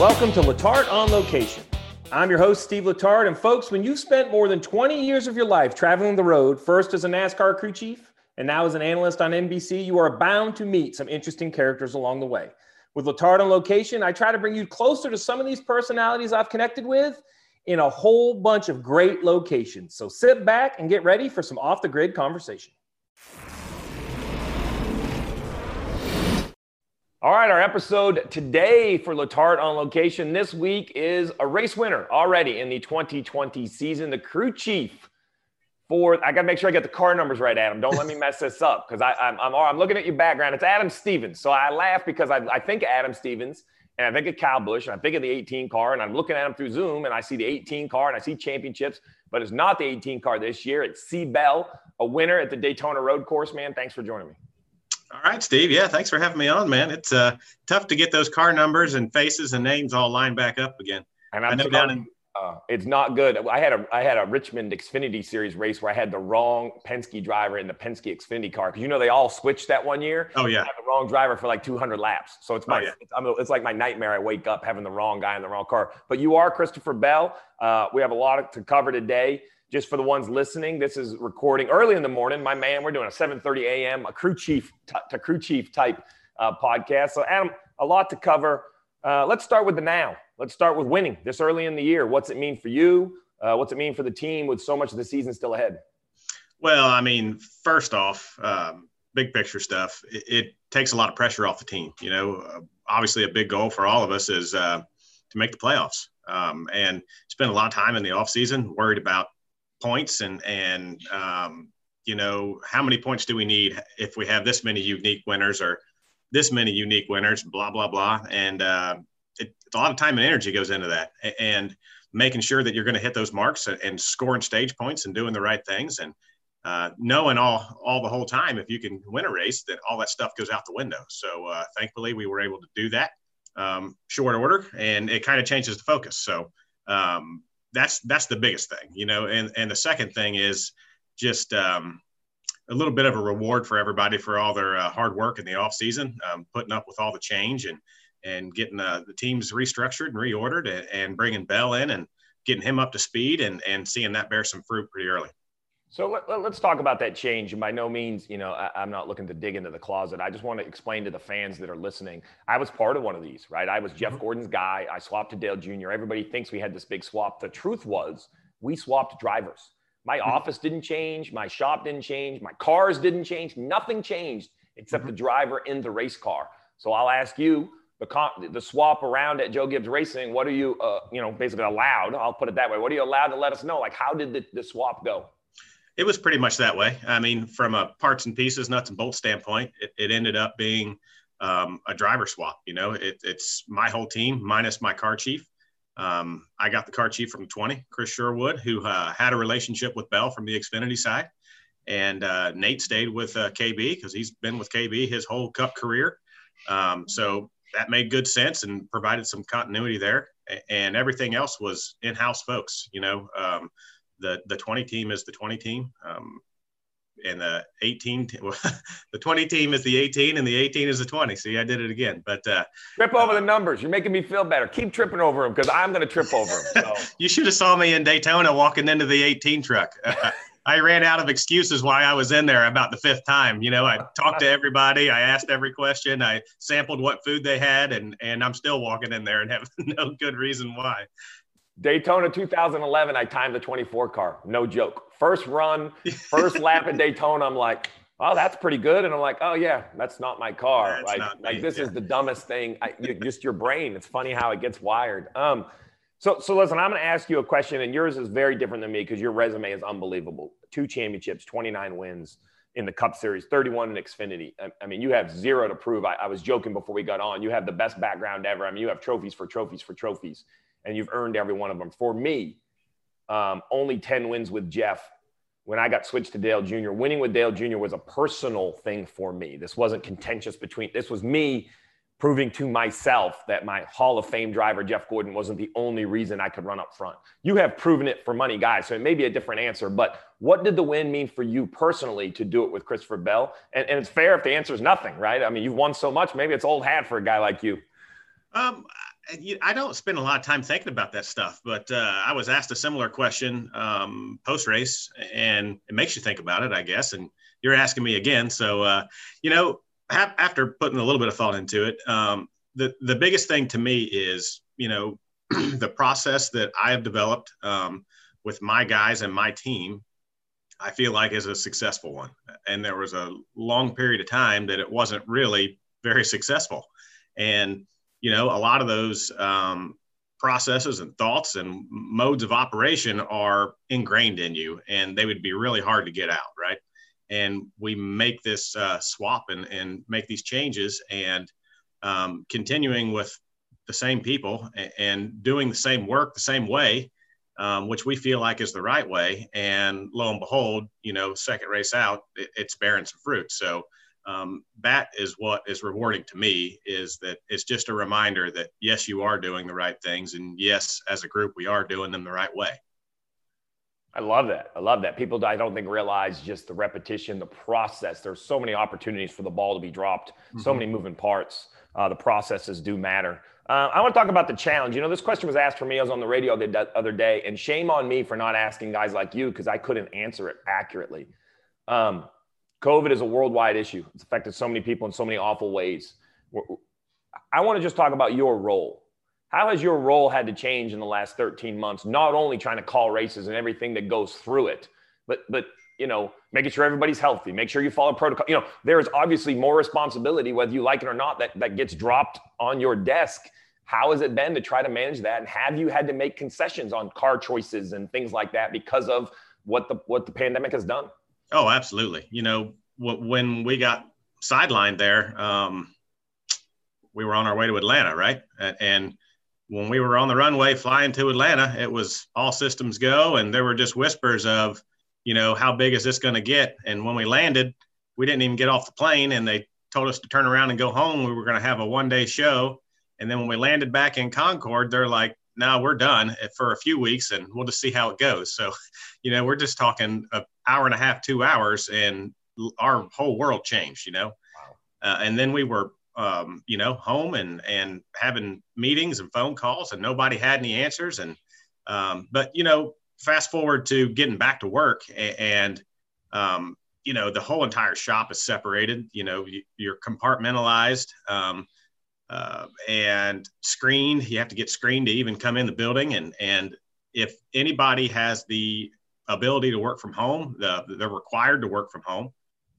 Welcome to Letarte on Location. I'm your host, Steve Letarte. And folks, when you've spent more than 20 years of your life traveling the road, first as a NASCAR crew chief and now as an analyst on NBC, you are bound to meet some interesting characters along the way. With Letarte on Location, I try to bring you closer to some of these personalities I've connected with in a whole bunch of great locations. So sit back and get ready for some off the grid conversation. All right, our episode today for Letarte on location this week is a race winner already in the 2020 season. The crew chief for I got to make sure I get the car numbers right, Adam. Don't let me mess this up because I'm, I'm I'm looking at your background. It's Adam Stevens, so I laugh because I, I think Adam Stevens and I think of Kyle Busch and I think of the 18 car and I'm looking at him through Zoom and I see the 18 car and I see championships, but it's not the 18 car this year. It's C Bell, a winner at the Daytona Road Course. Man, thanks for joining me. All right, Steve. Yeah, thanks for having me on, man. It's uh, tough to get those car numbers and faces and names all lined back up again. And I'm I know down in uh, it's not good. I had a I had a Richmond Xfinity Series race where I had the wrong Penske driver in the Penske Xfinity car because you know they all switched that one year. Oh yeah, I had the wrong driver for like 200 laps. So it's my oh, yeah. it's, it's, like my nightmare. I wake up having the wrong guy in the wrong car. But you are Christopher Bell. Uh, we have a lot to cover today just for the ones listening, this is recording early in the morning. My man, we're doing a 7:30 a.m. a crew chief to crew chief type uh, podcast. So, Adam, a lot to cover. Uh, let's start with the now. Let's start with winning this early in the year. What's it mean for you? Uh, what's it mean for the team with so much of the season still ahead? Well, I mean, first off, um, big picture stuff. It, it, takes a lot of pressure off the team. You know, uh, obviously, a big goal for all of us is uh, to make the playoffs. Um, and spend a lot of time in the off season worried about points and and um, you know how many points do we need if we have this many unique winners or this many unique winners blah blah blah. And uh, it, a lot of time and energy goes into that. And making sure that you're going to hit those marks and scoring stage points and doing the right things and uh, knowing all all the whole time if you can win a race that all that stuff goes out the window. So uh, thankfully we were able to do that um, short order and it kind of changes the focus. So um, that's that's the biggest thing, you know. And and the second thing is just um, a little bit of a reward for everybody for all their uh, hard work in the off season, um, putting up with all the change and and getting uh, the teams restructured and reordered and, and bringing Bell in and getting him up to speed and and seeing that bear some fruit pretty early. So let, us talk about that change. And by no means, you know, I, am not looking to dig into the closet. I just want to explain to the fans that are listening. I was part of one of these, right? I was Jeff mm-hmm. Gordon's guy. I swapped to Dale Jr. Everybody thinks we had this big swap. The truth was, we swapped drivers. My mm-hmm. office didn't change. My shop didn't change. My cars didn't change. Nothing changed except mm-hmm. the driver in the race car. So I'll ask you, the, con- the swap around at Joe Gibbs Racing, what are you, uh, you know, basically allowed? I'll put it that way. What are you allowed to let us know? Like, how did the, the swap go? It was pretty much that way. I mean, from a parts and pieces, nuts and bolts standpoint, it, it ended up being um, a driver swap. You know, it, it's my whole team minus my car chief. Um, I got the car chief from 20, Chris Sherwood, who uh, had a relationship with Bell from the Xfinity side. And uh, Nate stayed with uh, KB because he's been with KB his whole cup career. Um, so that made good sense and provided some continuity there. And everything else was in house folks, you know. Um, the the 20 team is the 20 team. Um, and the 18 the 20 team is the 18 and the 18 is the 20 see i did it again but uh trip over the numbers. You're making me feel better. Keep tripping over them because i'm going to trip over them so. you should have saw me in daytona walking into the 18 truck. I ran out of excuses why i was in there about the fifth time you know? I talked to everybody. I asked every question. I sampled what food they had and and i'm still walking in there and have no good reason why Daytona 2011, I timed the 24 car. No joke. First run, first lap at Daytona, I'm like, oh, that's pretty good. And I'm like, oh, yeah, that's not my car. That's like, like this yeah. is the dumbest thing. I, just your brain. It's funny how it gets wired. Um, So, so listen, I'm going to ask you a question, and yours is very different than me because your resume is unbelievable. Two championships, 29 wins in the Cup Series, 31 in Xfinity. I, I mean, you have zero to prove. I, I, was joking before we got on. You have the best background ever. I mean, you have trophies for trophies for trophies, and you've earned every one of them. For me, um, only 10 wins with Jeff. When I got switched to Dale Jr., winning with Dale Jr. was a personal thing for me. This wasn't contentious between. This was me proving to myself that my Hall of Fame driver, Jeff Gordon, wasn't the only reason I could run up front. You have proven it for money, guys. So it may be a different answer, but what did the win mean for you personally to do it with Christopher Bell? And, and it's fair if the answer is nothing, right? I mean, you've won so much. Maybe it's old hat for a guy like you. Um, I don't spend a lot of time thinking about that stuff, but uh, I was asked a similar question um, post race, and it makes you think about it, I guess. And you're asking me again, so uh, you know, after putting a little bit of thought into it, um, the the biggest thing to me is you know the process that I have developed um, with my guys and my team. I feel like is a successful one, and there was a long period of time that it wasn't really very successful, and you know a lot of those um, processes and thoughts and modes of operation are ingrained in you, and they would be really hard to get out, right? and we make this uh, swap and, and make these changes and um, continuing with the same people and, and, doing the same work the same way, um, which we feel like is the right way. And lo and behold, you know, second race out, it, it's bearing some fruit. So um, that is what is rewarding to me is that it's just a reminder that yes, you are doing the right things. And yes, as a group, we are doing them the right way. I love that. I love that. People, I don't think realize just the repetition, the process. There's so many opportunities for the ball to be dropped, mm-hmm. so many moving parts. Uh, the processes do matter. Uh, I want to talk about the challenge. You know, this question was asked for me. I was on the radio the other day, and shame on me for not asking guys like you because I couldn't answer it accurately. Um, COVID is a worldwide issue. It's affected so many people in so many awful ways. I want to just talk about your role how has your role had to change in the last 13 months? Not only trying to call races and everything that goes through it, but but you know, making sure everybody's healthy, make sure you follow protocol. You know, there is obviously more responsibility, whether you like it or not, that that gets dropped on your desk. How has it been to try to manage that? And have you had to make concessions on car choices and things like that because of what the what the pandemic has done? Oh, absolutely. You know, when we got sidelined there, um, we were on our way to Atlanta, right? And when we were on the runway flying to Atlanta, it was all systems go, and there were just whispers of, you know, how big is this going to get? And when we landed, we didn't even get off the plane, and they told us to turn around and go home. We were going to have a one day show, and then when we landed back in Concord, they're like, "No, we're done for a few weeks, and we'll just see how it goes." So, you know, we're just talking an hour and a half, two hours, and our whole world changed. You know, wow. uh, and then we were um, you know, home and and having meetings and phone calls, and nobody had any answers. And um, but you know, fast forward to getting back to work, and um, you know, the whole entire shop is separated. You know, you, are compartmentalized um, uh, and screened. You have to get screened to even come in the building, and and if anybody has the ability to work from home, the, they're required to work from home.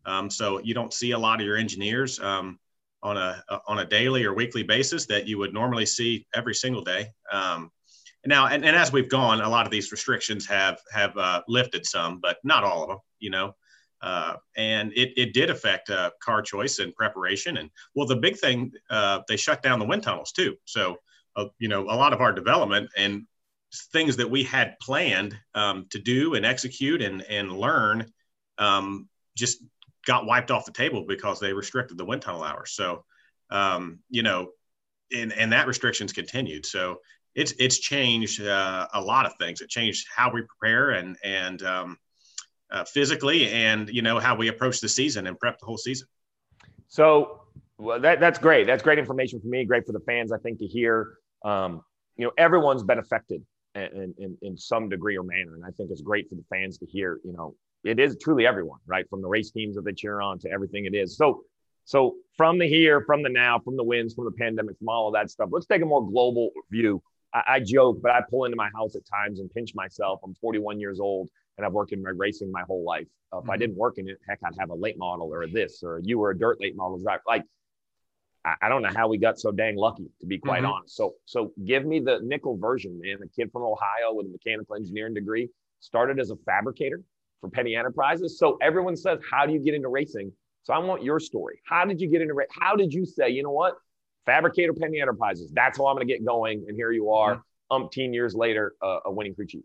Um, so you don't see a lot of your engineers. Um, on a on a daily or weekly basis that you would normally see every single day. Um, now, and, and as we've gone, a lot of these restrictions have have uh, lifted some, but not all of them. You know, uh, and it, it did affect uh, car choice and preparation. And well, the big thing uh, they shut down the wind tunnels too. So uh, you know, a lot of our development and things that we had planned um, to do and execute and and learn um, just got wiped off the table because they restricted the wind tunnel hours. So, um, you know, and, and that restrictions continued. So it's, it's changed uh, a lot of things. It changed how we prepare and, and um, uh, physically and, you know, how we approach the season and prep the whole season. So well, that, that's great. That's great information for me. Great for the fans, I think, to hear. Um, you know, everyone's been affected in, in, in some degree or manner. And I think it's great for the fans to hear, you know, it is truly everyone, right? From the race teams that they cheer on to everything it is. So, so from the here, from the now, from the wins, from the pandemic, from all of that stuff, let's take a more global view. I, I joke, but I pull into my house at times and pinch myself. I'm 41 years old and I've worked in my racing my whole life. Uh, if mm-hmm. I didn't work in it, heck, I'd have a late model or a this or you were a dirt late model. driver. Like I don't know how we got so dang lucky, to be quite mm-hmm. honest. So, so give me the nickel version, man. The kid from Ohio with a mechanical engineering degree started as a fabricator for Petty Enterprises. So everyone says, "How do you get into racing?" So I want your story. How did you get into racing? How did you say, you know what, fabricator Petty Enterprises? That's how I'm going to get going. And here you are, mm-hmm. umpteen years later, uh, a winning crew chief.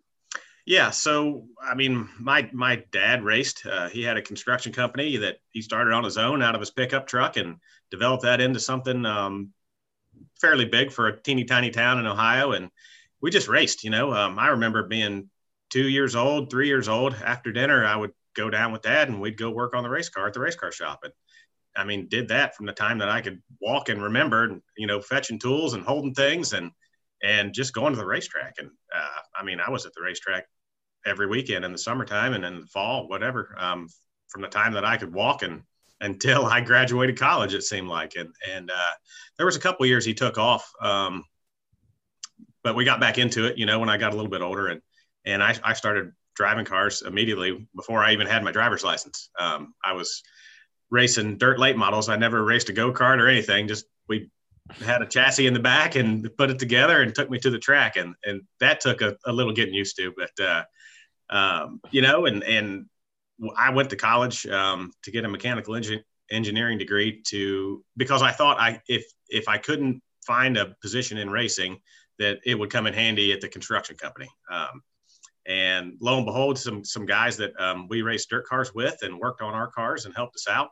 Yeah, so I mean, my my dad raced. Uh, he had a construction company that he started on his own out of his pickup truck and developed that into something um, fairly big for a teeny tiny town in Ohio. And we just raced. You know, um, I remember being two years old, three years old. After dinner, I would go down with dad and we'd go work on the race car at the race car shop. And I mean, did that from the time that I could walk and remember, and, you know, fetching tools and holding things and and just going to the racetrack. And uh, I mean, I was at the racetrack every weekend in the summertime and in the fall, whatever, um, from the time that I could walk and until I graduated college, it seemed like. And, and uh, there was a couple years he took off, um, but we got back into it, you know, when I got a little bit older and, and I, I started driving cars immediately before I even had my driver's license. Um, I was racing dirt late models. I never raced a go-kart or anything. Just we had a chassis in the back and put it together and took me to the track. And, and that took a, a little getting used to, but, uh, um, you know, and and I went to college um, to get a mechanical engin- engineering degree to because I thought I if if I couldn't find a position in racing that it would come in handy at the construction company. Um, and lo and behold, some some guys that um, we raced dirt cars with and worked on our cars and helped us out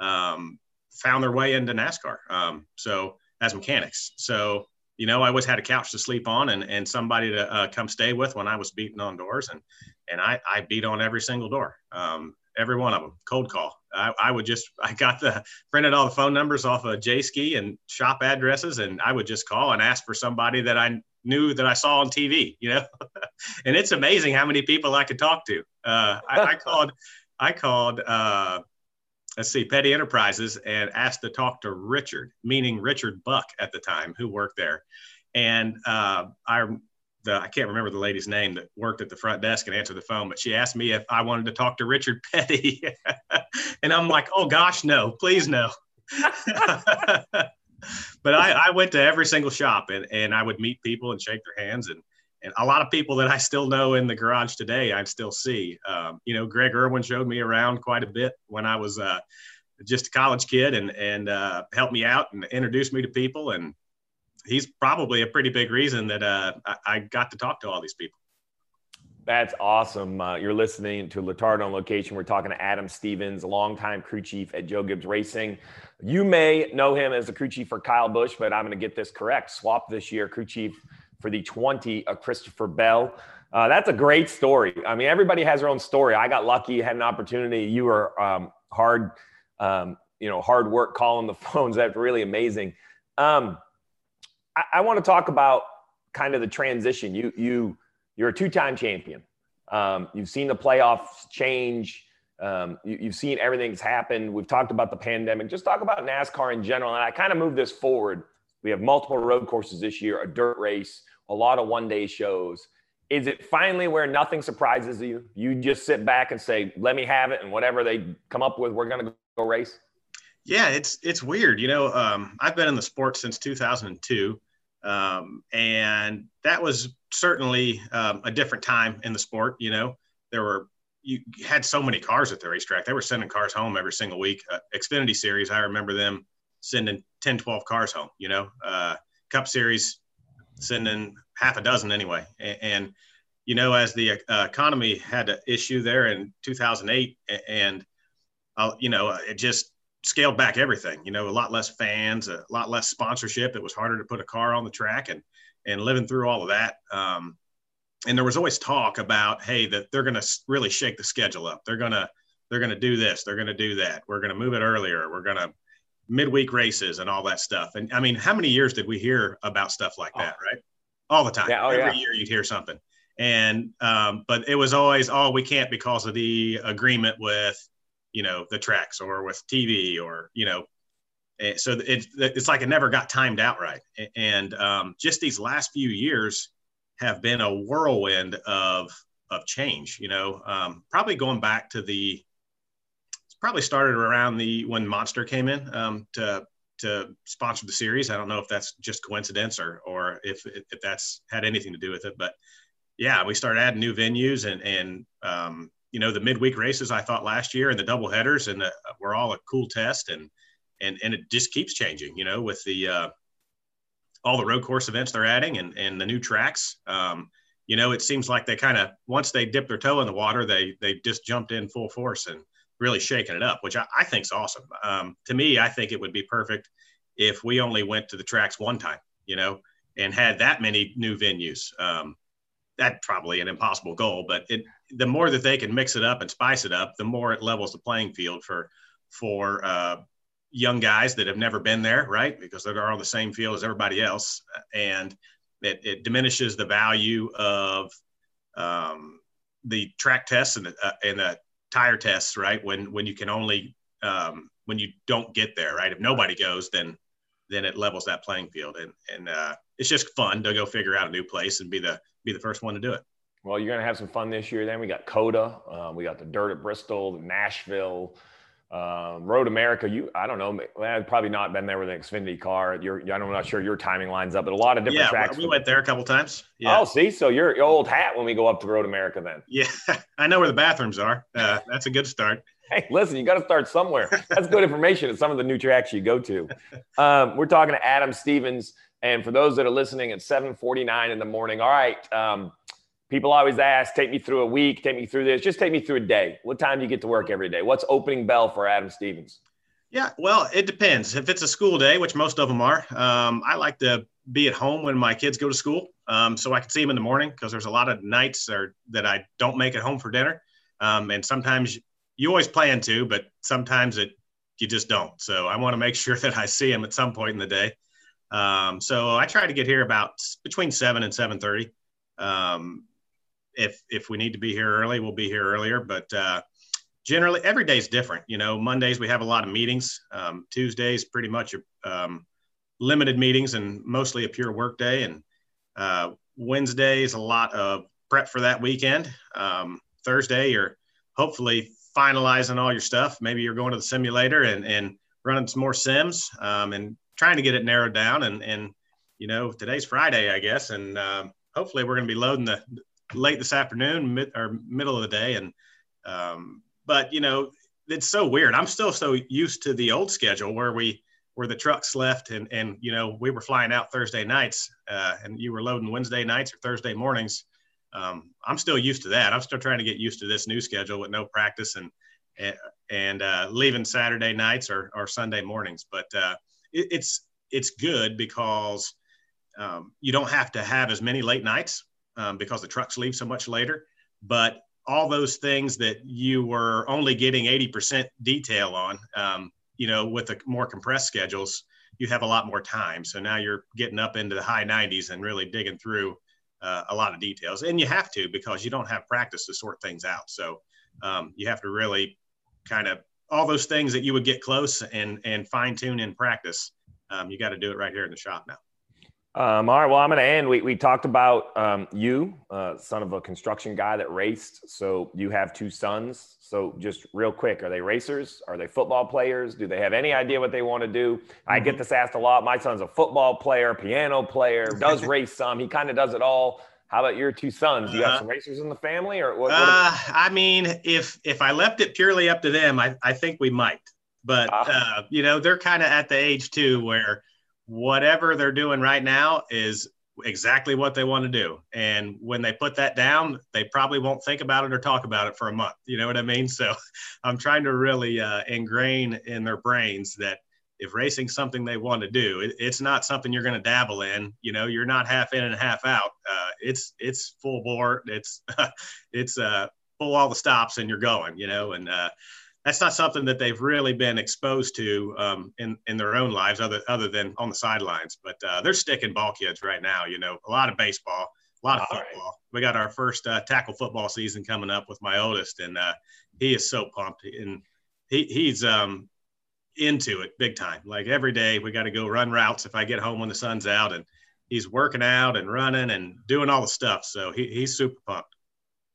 um, found their way into NASCAR. Um, so as mechanics, so you know, I always had a couch to sleep on and, and somebody to uh, come stay with when I was beating on doors. And, and I, I beat on every single door, um, every one of them, cold call. I, I would just, I got the, printed all the phone numbers off of Jayski and shop addresses. And I would just call and ask for somebody that I knew that I saw on TV, you know, and it's amazing how many people I could talk to. Uh, I, I called, I called, uh, let's see, Petty Enterprises and asked to talk to Richard, meaning Richard Buck at the time, who worked there. And uh, I, the, I can't remember the lady's name that worked at the front desk and answered the phone, but she asked me if I wanted to talk to Richard Petty. and I'm like, oh gosh, no, please no. but I, I, went to every single shop and, and I would meet people and shake their hands and and a lot of people that I still know in the garage today, I still see. Um, you know, Greg Erwin showed me around quite a bit when I was uh, just a college kid, and and uh, helped me out and introduced me to people. And he's probably a pretty big reason that uh, I, I, got to talk to all these people. That's awesome. Uh, you're listening to Letarte on location. We're talking to Adam Stevens, longtime crew chief at Joe Gibbs Racing. You may know him as the crew chief for Kyle Busch, but I'm going to get this correct. Swap this year, crew chief for the 20 of Christopher Bell. Uh, that's a great story. I mean, everybody has their own story. I got lucky, had an opportunity. You were um, hard, um, you know, hard work calling the phones. That's really amazing. Um, I, I want to talk about kind of the transition. You you you're a two-time champion. Um, you've seen the playoffs change. Um, you, have seen everything that's happened. We've talked about the pandemic. Just talk about NASCAR in general. And I kind of move this forward we have multiple road courses this year, a dirt race, a lot of one day shows. Is it finally where nothing surprises you? You just sit back and say, let me have it. And whatever they come up with, we're going to go race. Yeah, it's, it's weird. You know, um, I've been in the sport since 2002. Um, and that was certainly um, a different time in the sport. You know, there were you had so many cars at the racetrack. They were sending cars home every single week. Uh, Xfinity Series, I remember them sending 10, 12 cars home, you know, uh, Cup Series sending half a dozen anyway. And, and you know, as the uh, economy had an issue there in 2008, and uh, you know, it just scaled back everything. You know, a lot less fans, a lot less sponsorship. It was harder to put a car on the track, and and living through all of that. Um, and there was always talk about, hey, that they're going to really shake the schedule up. They're gonna they're gonna do this. They're gonna do that. We're gonna move it earlier. We're gonna midweek races and all that stuff. And I mean, how many years did we hear about stuff like that, oh. right? All the time. Yeah, oh, Every yeah. year you'd hear something. And um, but it was always, oh, we can't because of the agreement with, you know, the tracks or with TV or you know, eh, so it, it's like it never got timed out right. And um, just these last few years have been a whirlwind of of change. You know, um, probably going back to the probably started around the when Monster came in um, to to sponsor the series. I don't know if that's just coincidence or or if if that's had anything to do with it, but yeah, we started adding new venues and and um, you know the midweek races I thought last year and the double headers and the, were all a cool test and and and it just keeps changing. You know with the uh, all the road course events they're adding and and the new tracks. Um, you know, it seems like they kind of once they dip their toe in the water, they they just jumped in full force and really shaking it up, which I, I think is awesome. Um, to me, I think it would be perfect if we only went to the tracks one time, you know, and had that many new venues. Um, that's probably an impossible goal, but it, the more that they can mix it up and spice it up, the more it levels the playing field for for uh, young guys that have never been there, right? Because they're on the same field as everybody else, and it, it diminishes the value of um, the track tests and the, uh, and the tire tests, right? When when you can only um, when you don't get there, right? If nobody goes, then then it levels that playing field, and and uh, it's just fun to go figure out a new place and be the be the first one to do it. Well, you're gonna have some fun this year. Then we got COTA, um, we got the Dirt at Bristol, Nashville, um, Road America. You, I don't know, I've probably not been there with an Xfinity car. You're, I'm not sure your timing lines up, but a lot of different yeah, tracks. we went there a couple times. Yeah. Oh, see, so you're, you're old hat when we go up to Road America. Then. Yeah, I know where the bathrooms are. Uh, that's a good start. Hey, listen, you got to start somewhere. That's good information at some of the new tracks you go to. Um, we're talking to Adam Stevens, and for those that are listening at 7:49 in the morning, all right. Um, people always ask, take me through a week, take me through this. Just take me through a day. What time do you get to work every day? What's opening bell for Adam Stevens? Yeah, well, it depends. If it's a school day, which most of them are, um, I like to be at home when my kids go to school, um, so I can see them in the morning because there's a lot of nights or, that I don't make it home for dinner, um, and sometimes you always plan to, but sometimes it you just don't. So I want to make sure that I see them at some point in the day. Um, so I try to get here about between seven and seven thirty. If if we need to be here early, we'll be here earlier. But uh, generally, every day is different. You know, Mondays we have a lot of meetings. Um, Tuesdays pretty much um, limited meetings and mostly a pure work day. And uh, Wednesdays a lot of prep for that weekend. Um, Thursday you're hopefully finalizing all your stuff. Maybe you're going to the simulator and and running some more sims um, and trying to get it narrowed down. And and you know today's Friday, I guess, and um, hopefully we're going to be loading the late this afternoon mid, or middle of the day and um, but you know it's so weird. I'm still so used to the old schedule where we where the trucks left and and you know we were flying out thursday nights uh, and you were loading wednesday nights or thursday mornings. Um, i'm still used to that. I'm still trying to get used to this new schedule with no practice and and uh, leaving saturday nights or, or sunday mornings. But uh, it, it's it's good because um, you don't have to have as many late nights um, because the trucks leave so much later. But all those things that you were only getting 80% detail on, um, you know, with the more compressed schedules, you have a lot more time. So now you're getting up into the high 90s and really digging through uh, a lot of details. And you have to because you don't have practice to sort things out. So um, you have to really kind of all those things that you would get close and and fine tune in practice. Um, you got to do it right here in the shop now. Um, all right. Well, I'm going to end. We, we talked about um, you, uh, son of a construction guy that raced. So you have two sons. So just real quick, are they racers? Are they football players? Do they have any idea what they want to do? I get mm-hmm. this asked a lot. My son's a football player, piano player, does race some. He kind of does it all. How about your two sons? Do you have uh, some racers in the family, or what? what uh, I mean, if if I left it purely up to them, I, I think we might. But uh, you know, they're kind of at the age too where whatever they're doing right now is exactly what they want to do. And when they put that down, they probably won't think about it or talk about it for a month. You know what I mean? So I'm trying to really uh, ingrain in their brains that if racing's something they want to do, it, it's not something you're going to dabble in. You know, you're not half in and half out. Uh, it's it's full bore. It's it's uh, pull all the stops and you're going. You know, and uh, that's not something that they've really been exposed to um, in in their own lives, other other than on the sidelines. But uh, they're sticking ball kids right now. You know, a lot of baseball, a lot of All football. Right. We got our first uh, tackle football season coming up with my oldest, and uh, he is so pumped. And he he's um, into it big time. Like every day, we got to go run routes if I get home when the sun's out, and he's working out and running and doing all the stuff. So he, he's super pumped.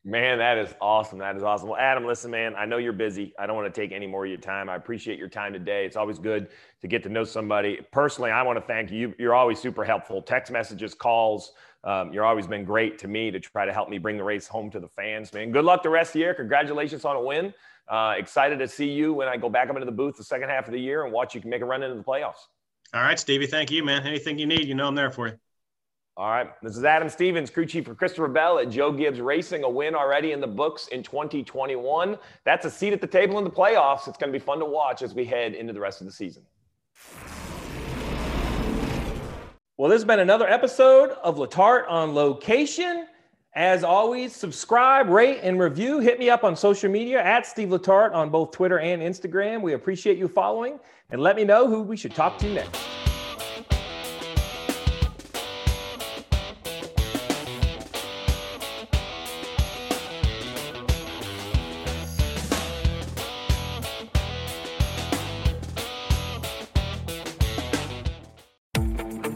Man, that is awesome. That is awesome. Well, Adam, listen, man, I know you're busy. I don't want to take any more of your time. I appreciate your time today. It's always good to get to know somebody. Personally, I want to thank you. You're always super helpful. Text messages, calls. Um, you're always been great to me to try to help me bring the race home to the fans, man. Good luck the rest of the year. Congratulations on a win. Uh, excited to see you when I go back up into the booth the second half of the year and watch you make a run into the playoffs. All right, Stevie. Thank you, man. Anything you need, you know I'm there for you. All right. This is Adam Stevens, crew chief for Christopher Bell at Joe Gibbs Racing. A win already in the books in 2021. That's a seat at the table in the playoffs. It's going to be fun to watch as we head into the rest of the season. Well, this has been another episode of Letarte on Location. As always, subscribe, rate, and review. Hit me up on social media at Steve Letarte on both Twitter and Instagram. We appreciate you following, and let me know who we should talk to next.